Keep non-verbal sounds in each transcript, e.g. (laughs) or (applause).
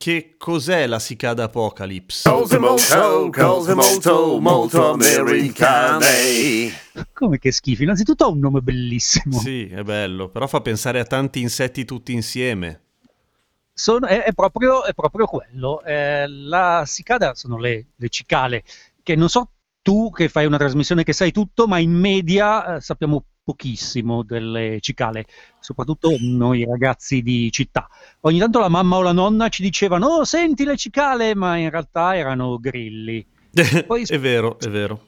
Che, cos'è la cicada Apocalypse? Cose molto, cose molto, molto americane. Come che schifo? Innanzitutto ha un nome bellissimo. Sì, è bello, però fa pensare a tanti insetti tutti insieme. Sono- è, è proprio, è proprio quello. Eh, la cicada sono le, le cicale, che non so tu che fai una trasmissione che sai tutto, ma in media eh, sappiamo pochissimo delle cicale, soprattutto noi ragazzi di città. Ogni tanto la mamma o la nonna ci dicevano, oh senti le cicale, ma in realtà erano grilli. (laughs) Poi- è vero, è vero.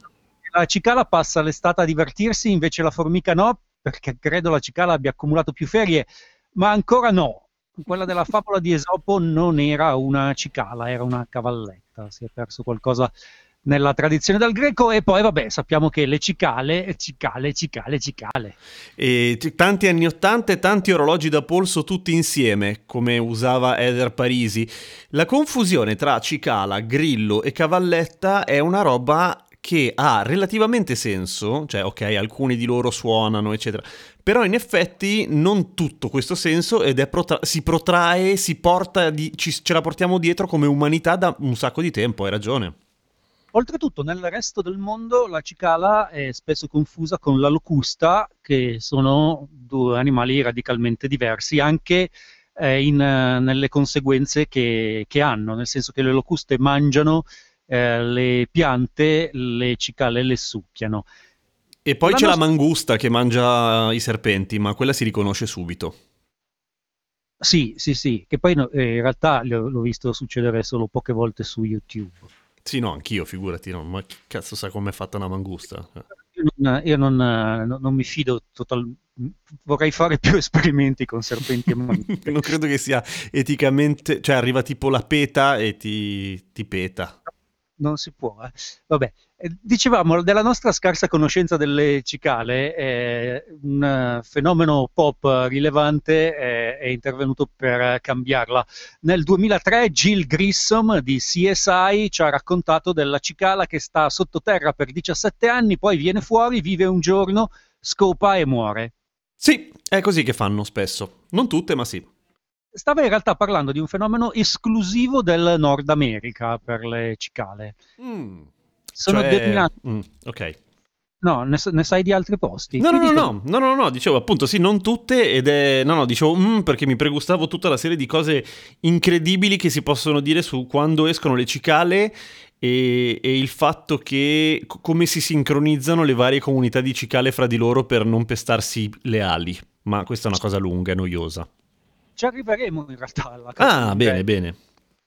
La cicala passa l'estate a divertirsi, invece la formica no, perché credo la cicala abbia accumulato più ferie, ma ancora no. Quella della favola di Esopo non era una cicala, era una cavalletta. Si è perso qualcosa nella tradizione dal greco e poi vabbè sappiamo che le cicale, cicale, cicale, cicale. E t- tanti anni 80 e tanti orologi da polso tutti insieme, come usava Eder Parisi. La confusione tra cicala, grillo e cavalletta è una roba che ha relativamente senso, cioè ok, alcuni di loro suonano, eccetera, però in effetti non tutto questo senso ed è protra- si protrae, si porta, di- ci- ce la portiamo dietro come umanità da un sacco di tempo, hai ragione. Oltretutto nel resto del mondo la cicala è spesso confusa con la locusta, che sono due animali radicalmente diversi, anche eh, in, eh, nelle conseguenze che, che hanno, nel senso che le locuste mangiano eh, le piante, le cicale le succhiano. E poi La c'è nostra- la mangusta che mangia i serpenti, ma quella si riconosce subito. Sì, sì, sì, che poi no- eh, in realtà l'ho, l'ho visto succedere solo poche volte su YouTube. Sì, no, anch'io, figurati, no, ma chi cazzo sa com'è fatta una mangusta? Io non, io non, non- non mi fido totalmente, vorrei fare più esperimenti con serpenti e manguste. (laughs) Non credo che sia eticamente, cioè arriva tipo la peta e ti, ti peta. Non si può. eh. Vabbè, eh, dicevamo della nostra scarsa conoscenza delle cicale, eh, un eh, fenomeno pop rilevante eh, è intervenuto per cambiarla. Nel 2003 Jill Grissom di CSI ci ha raccontato della cicala che sta sottoterra per 17 anni, poi viene fuori, vive un giorno, scopa e muore. Sì, è così che fanno spesso. Non tutte, ma sì. Stava in realtà parlando di un fenomeno esclusivo del Nord America per le cicale. Mm, Sono cioè- determinate. mm, ok. No, ne, ne sai di altri posti? No, no, no, no, no, no, no, dicevo appunto sì, non tutte ed è... No, no, dicevo mm, perché mi pregustavo tutta la serie di cose incredibili che si possono dire su quando escono le cicale e, e il fatto che co- come si sincronizzano le varie comunità di cicale fra di loro per non pestarsi le ali. Ma questa è una cosa lunga e noiosa. Ci arriveremo in realtà alla. Ah, bene, bene.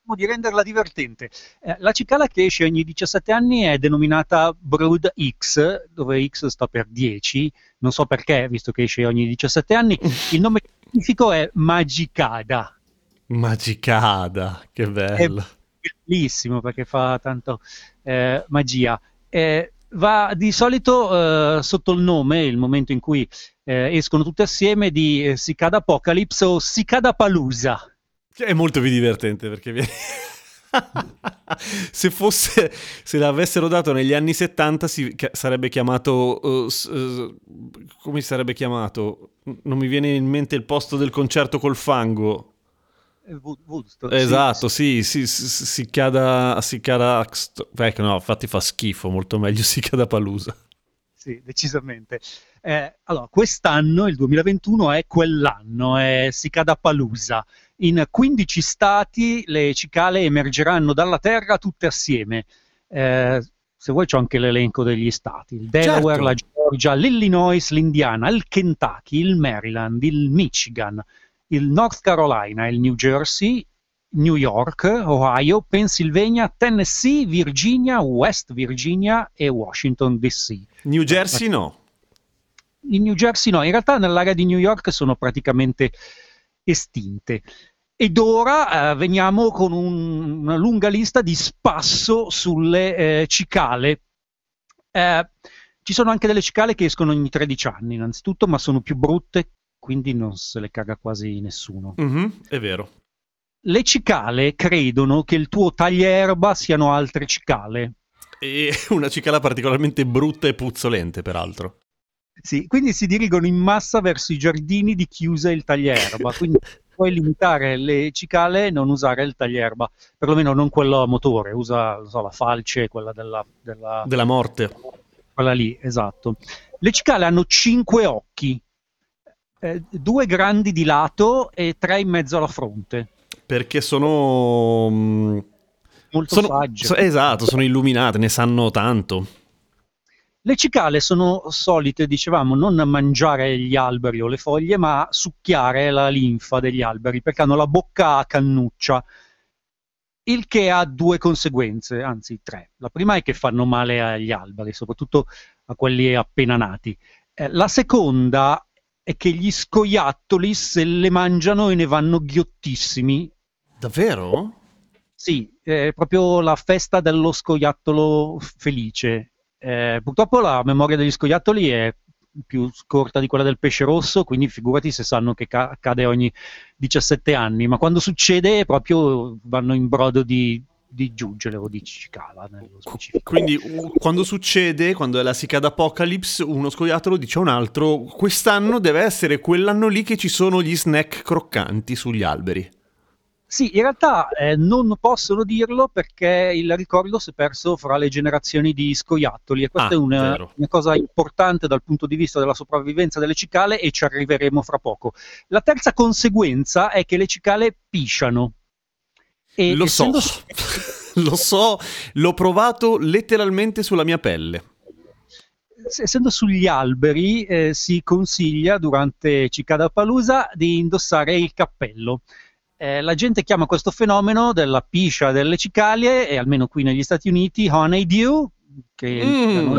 Di renderla divertente. Eh, la cicala che esce ogni 17 anni è denominata Brood X, dove X sta per 10, non so perché, visto che esce ogni 17 anni. Il nome (laughs) scientifico è Magicada. Magicada, che bello. Bellissimo perché fa tanto eh, magia. Eh, va di solito eh, sotto il nome, il momento in cui eh, escono tutte assieme, di eh, Cicada Apocalypse o Cicada Palusa. Cioè, È molto più divertente perché viene... (laughs) se fosse se l'avessero dato negli anni 70 si, sarebbe chiamato uh, uh, come si sarebbe chiamato non mi viene in mente il posto del concerto col fango Eh, Wood- Woodstock, esatto sì, sì, sì, sì, si cada si cada ecco no infatti fa schifo molto meglio (laughs) si cada palusa Sì, decisamente. Eh, allora, quest'anno, il 2021, è quell'anno, è Cicadapalusa. In 15 stati le cicale emergeranno dalla terra tutte assieme. Eh, se vuoi c'ho anche l'elenco degli stati. Il Delaware, Certo. la Georgia, l'Illinois, l'Indiana, il Kentucky, il Maryland, il Michigan, il North Carolina, il New Jersey, New York, Ohio, Pennsylvania, Tennessee, Virginia, West Virginia e Washington DC. New Jersey no In New Jersey no, in realtà nell'area di New York sono praticamente estinte. Ed ora eh, veniamo con un, una lunga lista di spasso sulle eh, cicale. Eh, ci sono anche delle cicale che escono ogni 13 anni, innanzitutto, ma sono più brutte, quindi non se le caga quasi nessuno. Mm-hmm, è vero. Le cicale credono che il tuo taglierba siano altre cicale. E (laughs) una cicala particolarmente brutta e puzzolente, peraltro. Sì, quindi si dirigono in massa verso i giardini di chi usa il taglierba. Quindi puoi limitare le cicale e non usare il taglierba, perlomeno non quello a motore, usa so, la falce, quella della, della... della morte. Quella lì, esatto. Le cicale hanno cinque occhi, eh, due grandi di lato e tre in mezzo alla fronte. Perché sono... mm, Molto sono sagge. esatto, sono illuminate, ne sanno tanto. Le cicale sono solite, dicevamo, non mangiare gli alberi o le foglie, ma succhiare la linfa degli alberi, perché hanno la bocca a cannuccia, il che ha due conseguenze, anzi tre. La prima è che fanno male agli alberi, soprattutto a quelli appena nati. Eh, la seconda è che gli scoiattoli se le mangiano e ne vanno ghiottissimi. Davvero? Sì, è proprio la festa dello scoiattolo felice. Eh, purtroppo la memoria degli scoiattoli è più corta di quella del pesce rosso, quindi figurati se sanno che ca- accade ogni 17 anni, ma quando succede proprio vanno in brodo di, di giuggiole o di cicala nello specifico. Quindi quando succede, quando è la cicada apocalypse, uno scoiattolo dice a un altro quest'anno deve essere quell'anno lì che ci sono gli snack croccanti sugli alberi. Sì, in realtà eh, non possono dirlo perché il ricordo si è perso fra le generazioni di scoiattoli e questa Ah, è una, una cosa importante dal punto di vista della sopravvivenza delle cicale e ci arriveremo fra poco. La terza conseguenza è che le cicale pisciano. E Lo so, (laughs) lo so, l'ho provato letteralmente sulla mia pelle. essendo sugli alberi, eh, si consiglia durante Cicada Palusa di indossare il cappello. Eh, la gente chiama questo fenomeno della piscia delle cicalie, e almeno qui negli Stati Uniti, honeydew, che Mm.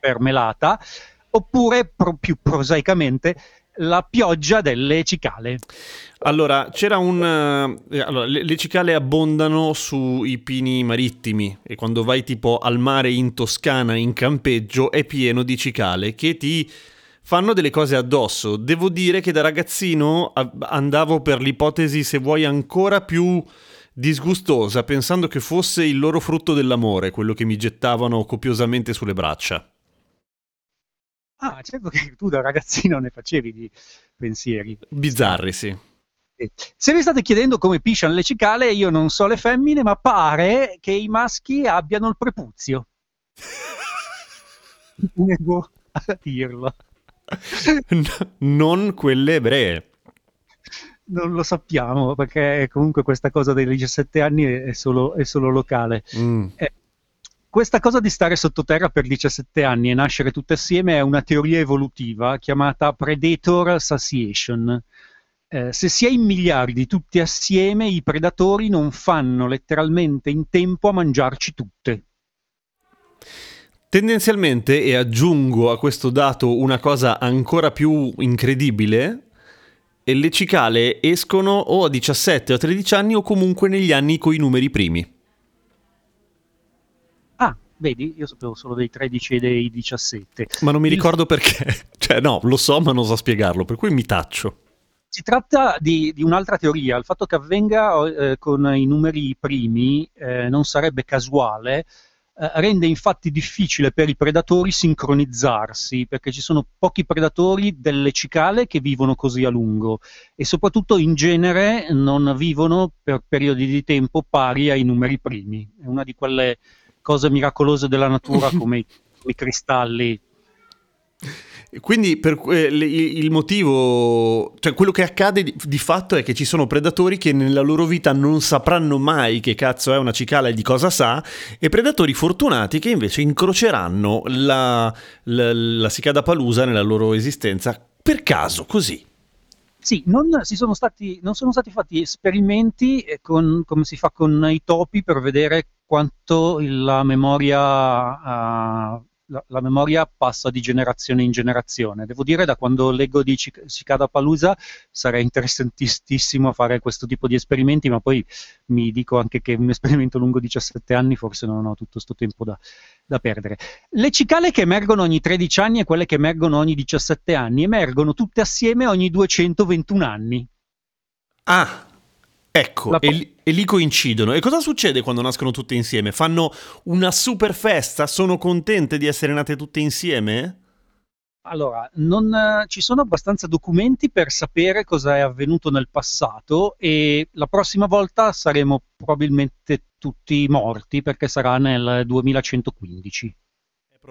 per melata, oppure pro- più prosaicamente la pioggia delle cicale. Allora, c'era un... eh, allora, le, le cicale abbondano sui pini marittimi e quando vai tipo al mare in Toscana in campeggio è pieno di cicale che ti fanno delle cose addosso. Devo dire che da ragazzino andavo per l'ipotesi, se vuoi, ancora più disgustosa, pensando che fosse il loro frutto dell'amore, quello che mi gettavano copiosamente sulle braccia. Ah, certo che tu da ragazzino ne facevi di pensieri. Bizzarri, sì. Se vi state chiedendo come pisciano le cicale, io non so le femmine, ma pare che i maschi abbiano il prepuzio. (laughs) Devo a dirlo. Non quelle ebree. Non lo sappiamo, perché comunque questa cosa dei 17 anni è solo, è solo locale. Mm. Questa cosa di stare sottoterra per 17 anni e nascere tutte assieme è una teoria evolutiva chiamata Predator Satiation. Eh, se si è in miliardi tutti assieme, i predatori non fanno letteralmente in tempo a mangiarci tutte. Tendenzialmente, e aggiungo a questo dato una cosa ancora più incredibile, e le cicale escono o a 17 o a 13 anni o comunque negli anni coi numeri primi. Ah, vedi, io sapevo solo dei 13 e dei 17. Ma non mi Il- ricordo perché. (laughs) Cioè, no, lo so, ma non so spiegarlo, per cui mi taccio. Si tratta di, di un'altra teoria, il fatto che avvenga eh, con i numeri primi eh, non sarebbe casuale, eh, rende infatti difficile per i predatori sincronizzarsi, perché ci sono pochi predatori delle cicale che vivono così a lungo e soprattutto in genere non vivono per periodi di tempo pari ai numeri primi. È una di quelle cose miracolose della natura (laughs) come i, i cristalli Quindi per, eh, il motivo, cioè quello che accade di, di fatto è che ci sono predatori che nella loro vita non sapranno mai che cazzo è una cicala e di cosa sa, e predatori fortunati che invece incroceranno la, la, la cicada palusa nella loro esistenza per caso, così. Sì, non, stati, non sono stati fatti esperimenti eh, con, come si fa con i topi per vedere quanto la memoria, ah, la, la, memoria passa di generazione in generazione. Devo dire, da quando leggo di Cic- Cicada Palusa sarei interessantissimo a fare questo tipo di esperimenti, ma poi mi dico anche che un esperimento lungo 17 anni forse non ho tutto questo tempo da, da perdere. Le cicale che emergono ogni 13 anni e quelle che emergono ogni 17 anni emergono tutte assieme ogni 221 anni. Ah, ecco, e, li, e lì coincidono. E cosa succede quando nascono tutte insieme? Fanno una super festa? Sono contente di essere nate tutte insieme? Allora, non, eh, ci sono abbastanza documenti per sapere cosa è avvenuto nel passato e la prossima volta saremo probabilmente tutti morti perché sarà nel 2115.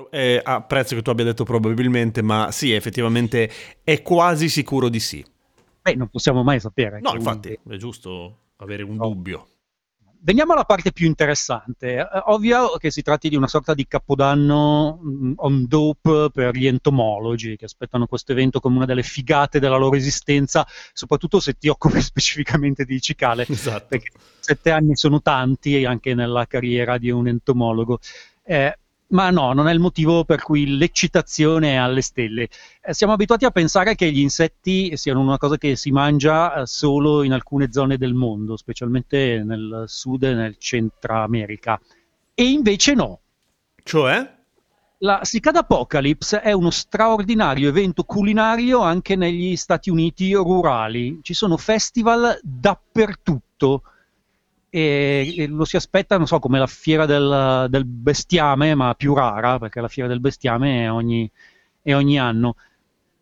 Eh, apprezzo che tu abbia detto probabilmente, ma sì, effettivamente è quasi sicuro di sì. Beh, non possiamo mai sapere. No, infatti, è giusto avere un no. dubbio. Veniamo alla parte più interessante. È ovvio che si tratti di una sorta di capodanno mm, on dope per gli entomologi che aspettano questo evento come una delle figate della loro esistenza, soprattutto se ti occupi (laughs) specificamente di cicale. Esatto. Perché sette anni sono tanti anche nella carriera di un entomologo. Eh, ma no, non è il motivo per cui l'eccitazione è alle stelle. Eh, siamo abituati a pensare che gli insetti siano una cosa che si mangia eh, solo in alcune zone del mondo, specialmente nel sud e nel centro America. E invece no. Cioè? La Cicada Apocalypse è uno straordinario evento culinario anche negli Stati Uniti rurali. Ci sono festival dappertutto e, e, lo si aspetta, non so, come la fiera del, del, bestiame, ma più rara, perché la fiera del bestiame è ogni, è ogni anno.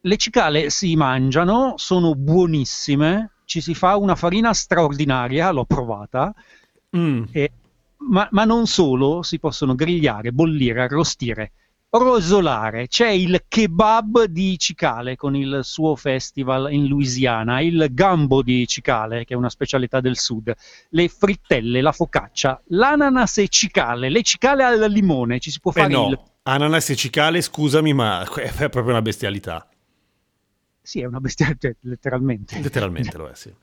Le cicale si mangiano, sono buonissime, ci si fa una farina straordinaria, l'ho provata, mm. e, ma, ma non solo, si possono grigliare, bollire, arrostire rosolare. C'è il kebab di Cicale con il suo festival in Louisiana, il gambo di Cicale, che è una specialità del sud, le frittelle, la focaccia, l'ananas e cicale, le cicale al limone, ci si può fare eh no. il... Ananas e cicale, scusami, ma (laughs) è proprio una bestialità. Sì, è una bestialità, cioè, letteralmente. Letteralmente lo è, sì.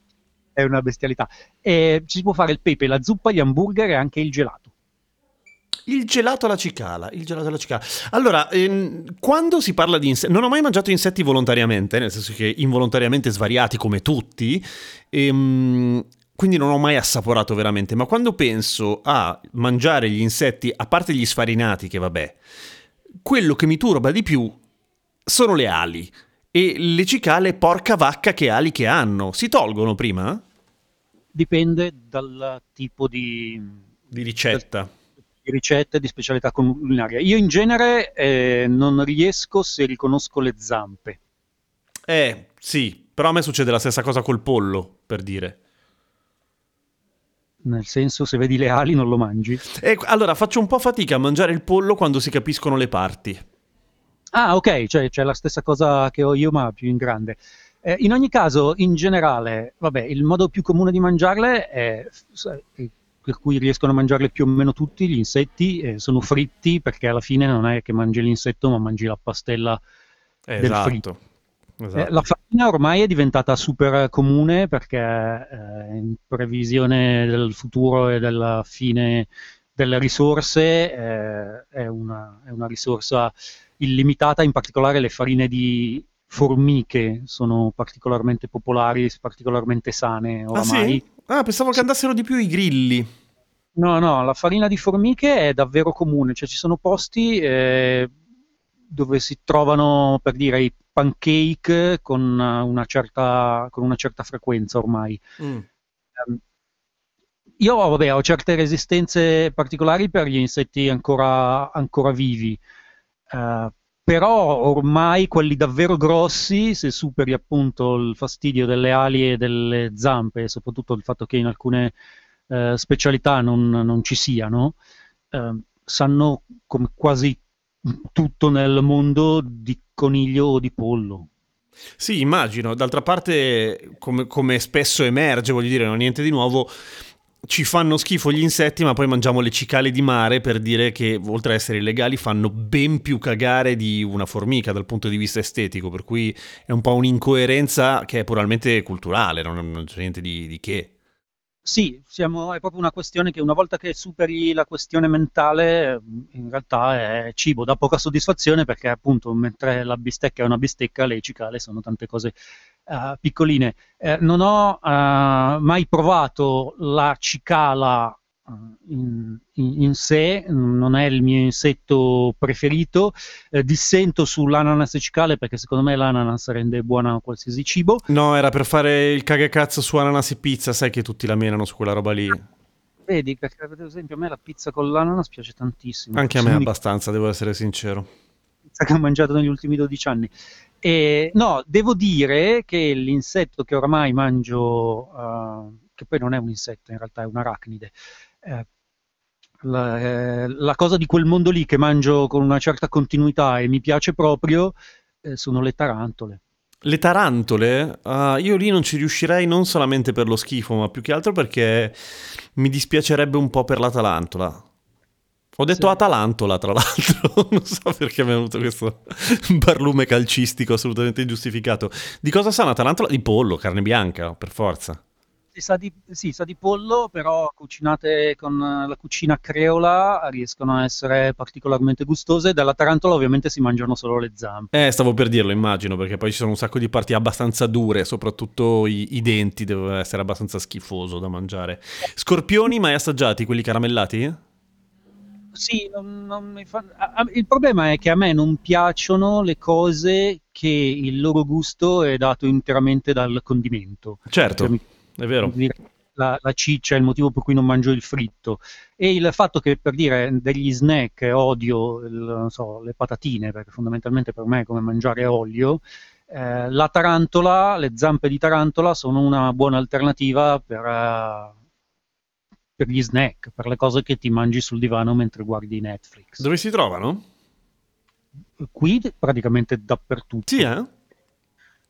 È una bestialità. E ci si può fare il pepe, la zuppa, gli hamburger e anche il gelato. Il gelato alla cicala, il gelato alla cicala. Allora, ehm, quando si parla di insetti, non ho mai mangiato insetti volontariamente, nel senso che involontariamente svariati come tutti, ehm, quindi non ho mai assaporato veramente, ma quando penso a mangiare gli insetti, a parte gli sfarinati, che vabbè, quello che mi turba di più sono le ali. E le cicale, porca vacca, che ali che hanno. Si tolgono prima? Dipende dal tipo di... Di ricetta di ricette di specialità culinaria. Io in genere eh, non riesco se riconosco le zampe. Eh, sì, però a me succede la stessa cosa col pollo, per dire. Nel senso, se vedi le ali non lo mangi. Eh, allora, faccio un po' fatica a mangiare il pollo quando si capiscono le parti. Ah, ok, cioè c'è la stessa cosa che ho io, ma più in grande. Eh, in ogni caso, in generale, vabbè, il modo più comune di mangiarle è per cui riescono a mangiarle più o meno tutti gli insetti, eh, sono fritti perché alla fine non è che mangi l'insetto ma mangi la pastella esatto. del fritto. Esatto. Eh, la farina ormai è diventata super comune perché eh, in previsione del futuro e della fine delle risorse eh, è una, è, una, risorsa illimitata, in particolare le farine di formiche sono particolarmente popolari, particolarmente sane oramai. Ah, sì? Ah, pensavo che andassero di più i grilli. No, no, la farina di formiche è davvero comune, cioè ci sono posti eh, dove si trovano, per dire, i pancake con una certa, con una certa frequenza ormai. Mm. Um, io vabbè, ho certe resistenze particolari per gli insetti ancora, ancora vivi, uh, però ormai quelli davvero grossi, se superi appunto il fastidio delle ali e delle zampe, soprattutto il fatto che in alcune eh, specialità non, non, ci siano, eh, sanno come quasi tutto nel mondo di coniglio o di pollo. Sì, immagino. D'altra parte, come, come spesso emerge, voglio dire, non è niente di nuovo, ci fanno schifo gli insetti, ma poi mangiamo le cicale di mare per dire che, oltre ad essere illegali, fanno ben più cagare di una formica dal punto di vista estetico. Per cui è un po' un'incoerenza che è puramente culturale, non c'è niente di, di che. Sì, siamo, è proprio una questione che una volta che superi la questione mentale, in realtà è cibo, dà poca soddisfazione perché appunto mentre la bistecca è una bistecca, le cicale sono tante cose uh, piccoline. Eh, non ho uh, mai provato la cicala in, in, in, sé, non è il mio insetto preferito. Eh, dissento sull'ananas cicale perché secondo me l'ananas rende buona qualsiasi cibo. No, era per fare il cagacazzo su ananas e pizza, sai che tutti la menano su quella roba lì. Vedi, perché ad esempio a me la pizza con l'ananas piace tantissimo. Anche a me abbastanza, devo essere sincero. Pizza che ho mangiato negli ultimi 12 anni. E, no, devo dire che l'insetto che ormai mangio, uh, che poi non è un insetto, in realtà è un arachnide, eh, la, eh, la, cosa di quel mondo lì che mangio con una certa continuità e mi piace proprio eh, sono le tarantole. Le tarantole? Uh, io lì non ci riuscirei non solamente per lo schifo, ma più che altro perché mi dispiacerebbe un po' per la tarantola. Ho detto sì. Atalantola, tra l'altro, (laughs) non so perché mi è venuto questo barlume calcistico assolutamente ingiustificato. Di cosa sa una tarantola? Di pollo, carne bianca, per forza sa di, sì, sa di pollo, però cucinate con la cucina creola riescono a essere particolarmente gustose. Dalla tarantola ovviamente si mangiano solo le zampe. Eh, stavo per dirlo, immagino, perché poi ci sono un sacco di parti abbastanza dure, soprattutto i, i denti, deve essere abbastanza schifoso da mangiare. Scorpioni mai assaggiati, quelli caramellati? Sì, non, non fa... il problema è che a me non piacciono le cose che il loro gusto è dato interamente dal condimento. Certo. Cioè, mi è vero. La, la, ciccia è il motivo per cui non mangio il fritto e il fatto che per dire degli snack odio il, so, le patatine perché fondamentalmente per me è come mangiare olio eh, la tarantola, le zampe di tarantola sono una buona alternativa per, uh, per gli snack, per le cose che ti mangi sul divano mentre guardi Netflix. Dove si trovano? Qui praticamente dappertutto. Sì, eh?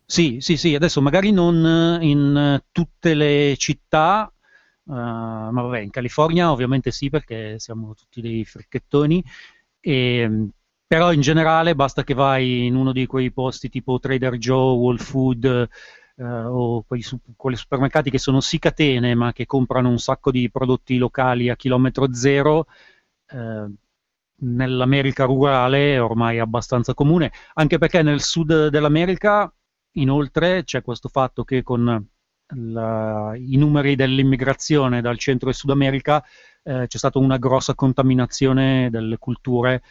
Sì, sì, sì, adesso magari non in tutte le città, uh, ma vabbè, in California ovviamente sì, perché siamo tutti dei fricchettoni, e, però in generale basta che vai in uno di quei posti tipo Trader Joe, Whole Food uh, o quei, quei, supermercati che sono sì catene, ma che comprano un sacco di prodotti locali a chilometro zero. Uh, nell'America rurale è ormai abbastanza comune, anche perché nel sud dell'America Inoltre c'è questo fatto che con la, i numeri dell'immigrazione dal Centro e Sud America eh, c'è stata una grossa contaminazione delle culture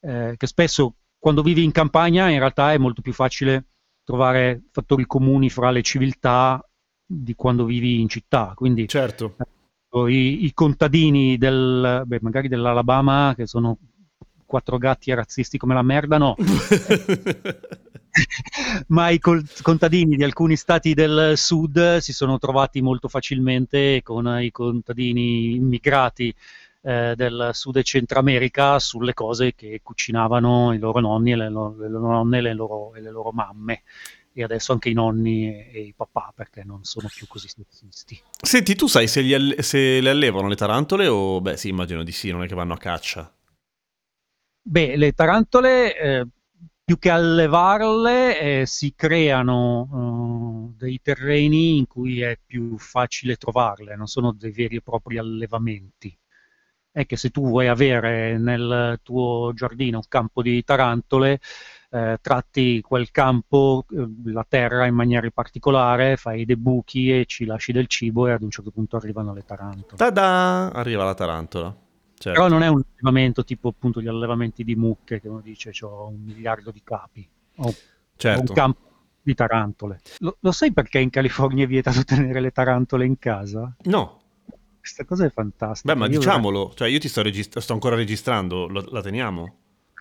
eh, che spesso quando vivi in campagna in realtà è molto più facile trovare fattori comuni fra le civiltà di quando vivi in città. Quindi certo. eh, i, i, contadini del, beh, magari dell'Alabama che sono quattro gatti razzisti come la merda, no. (laughs) ma i contadini di alcuni stati del sud si sono trovati molto facilmente con i contadini immigrati eh, del Sud e Centro America sulle cose che cucinavano i loro nonni e le, loro, le loro nonne e le loro, e le loro mamme e adesso anche i nonni e, e, i papà perché non sono più così sexisti. Senti, tu sai se, alle- se, le allevano le tarantole o beh sì, immagino di sì, non è che vanno a caccia. Beh, le tarantole eh, più che allevarle eh, si creano uh, dei terreni in cui è più facile trovarle, non sono dei veri e propri allevamenti. È che se tu vuoi avere nel tuo giardino un campo di tarantole, eh, tratti quel campo, eh, la terra in maniera particolare, fai dei buchi e ci lasci del cibo e ad un certo punto arrivano le tarantole. Tada! Arriva la tarantola. Certo. Però non è un allevamento tipo appunto gli allevamenti di mucche che uno dice ho un miliardo di capi o, certo. un campo di tarantole. Lo, lo, sai perché in California è vietato (laughs) tenere le tarantole in casa? No. Questa cosa è fantastica. Beh, ma io diciamolo, vorrei... cioè io ti sto, registra- sto ancora registrando, lo, la teniamo?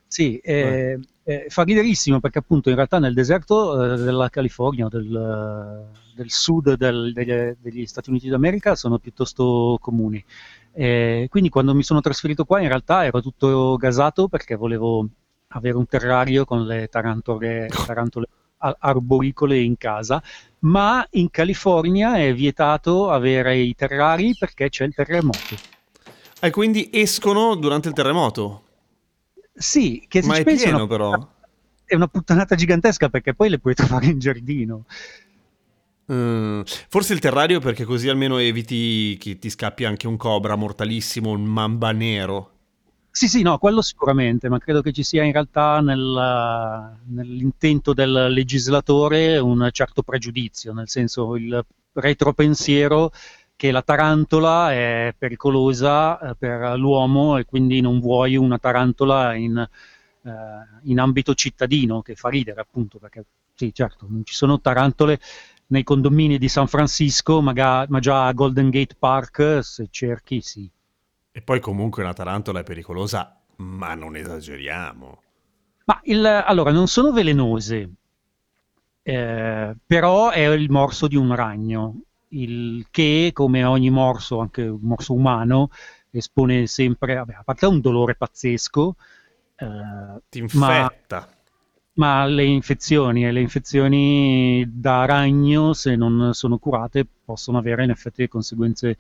Sì, eh, eh, fa riderissimo perché appunto in realtà nel deserto eh, della California del, del sud del, degli, degli Stati Uniti d'America sono piuttosto comuni. E quindi quando mi sono trasferito qua in realtà ero tutto gasato perché volevo avere un terrario con le tarantole, (laughs) tarantole arboricole in casa, ma in California è vietato avere i terrari perché c'è il terremoto. E quindi escono durante il terremoto? Sì, che ma è pieno una, però. È una puttanata gigantesca perché poi le puoi trovare in giardino. Mm, forse il terrario perché così almeno eviti che ti scappi anche un cobra mortalissimo, un mamba nero. Sì, sì, no, quello sicuramente, ma credo che ci sia in realtà nel, nell'intento del legislatore un certo pregiudizio, nel senso il retropensiero che la tarantola è pericolosa eh, per l'uomo e quindi non vuoi una tarantola in, eh, in ambito cittadino, che fa ridere appunto, perché sì, certo, non ci sono tarantole nei condomini di San Francisco, ma, ma già a Golden Gate Park, se cerchi, sì. E poi comunque una tarantola è pericolosa, ma non esageriamo. Ma il, allora, non sono velenose, eh, però è il morso di un ragno, il che, come ogni morso, anche un morso umano, espone sempre, vabbè, a parte un dolore pazzesco. Eh, Ti infetta. Ma, ma le infezioni, le infezioni da ragno, se non sono curate, possono avere in effetti conseguenze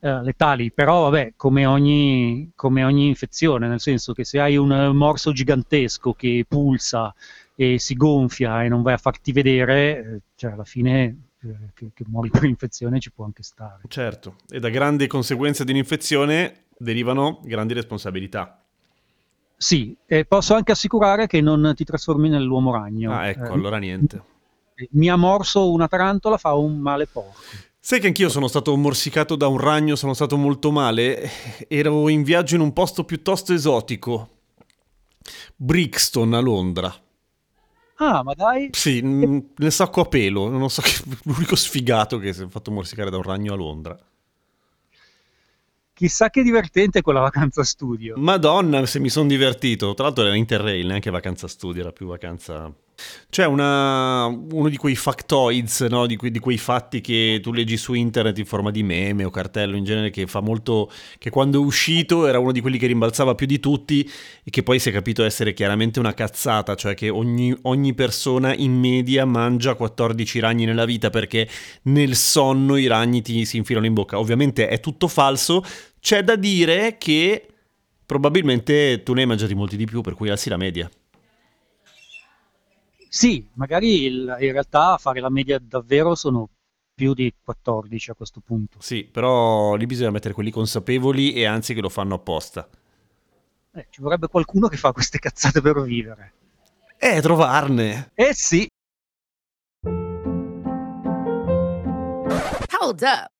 eh, letali, però vabbè, come ogni, come ogni, infezione, nel senso che se hai un morso gigantesco che pulsa e si gonfia e non vai a farti vedere, eh, cioè alla fine eh, che, che muori per infezione ci può anche stare. Certo, e da grandi conseguenze di un'infezione derivano grandi responsabilità. Sì, e posso anche assicurare che non ti trasformi nell'uomo ragno. Ah, ecco, eh, allora niente. Mi ha morso una tarantola, fa un male porco. Sai che anch'io sono stato morsicato da un ragno, sono stato molto male. Ero in viaggio in un posto piuttosto esotico. Brixton a Londra. Ah, ma dai. Sì, nel sacco a pelo. Non so che (laughs) l'unico sfigato che si è fatto morsicare da un ragno a Londra. Chissà che divertente quella vacanza studio. Madonna, se mi sono divertito. Tra l'altro era Interrail, neanche vacanza studio, era più vacanza c'è una, uno di quei factoids, no? di, que, di, quei fatti che tu leggi su internet in forma di meme o cartello in genere, che fa molto. che quando è uscito era uno di quelli che rimbalzava più di tutti e che poi si è capito essere chiaramente una cazzata, cioè che ogni, ogni persona in media mangia 14 ragni nella vita perché nel sonno i ragni ti si infilano in bocca. Ovviamente è tutto falso, c'è da dire che probabilmente tu ne hai mangiati molti di più, per cui alzi la media. Sì, magari il, in realtà a fare la media davvero sono più di 14 a questo punto. Sì, però lì bisogna mettere quelli consapevoli e anzi che lo fanno apposta. Eh, ci vorrebbe qualcuno che fa queste (laughs) cazzate per vivere. Eh, trovarne. Eh sì. Hold up.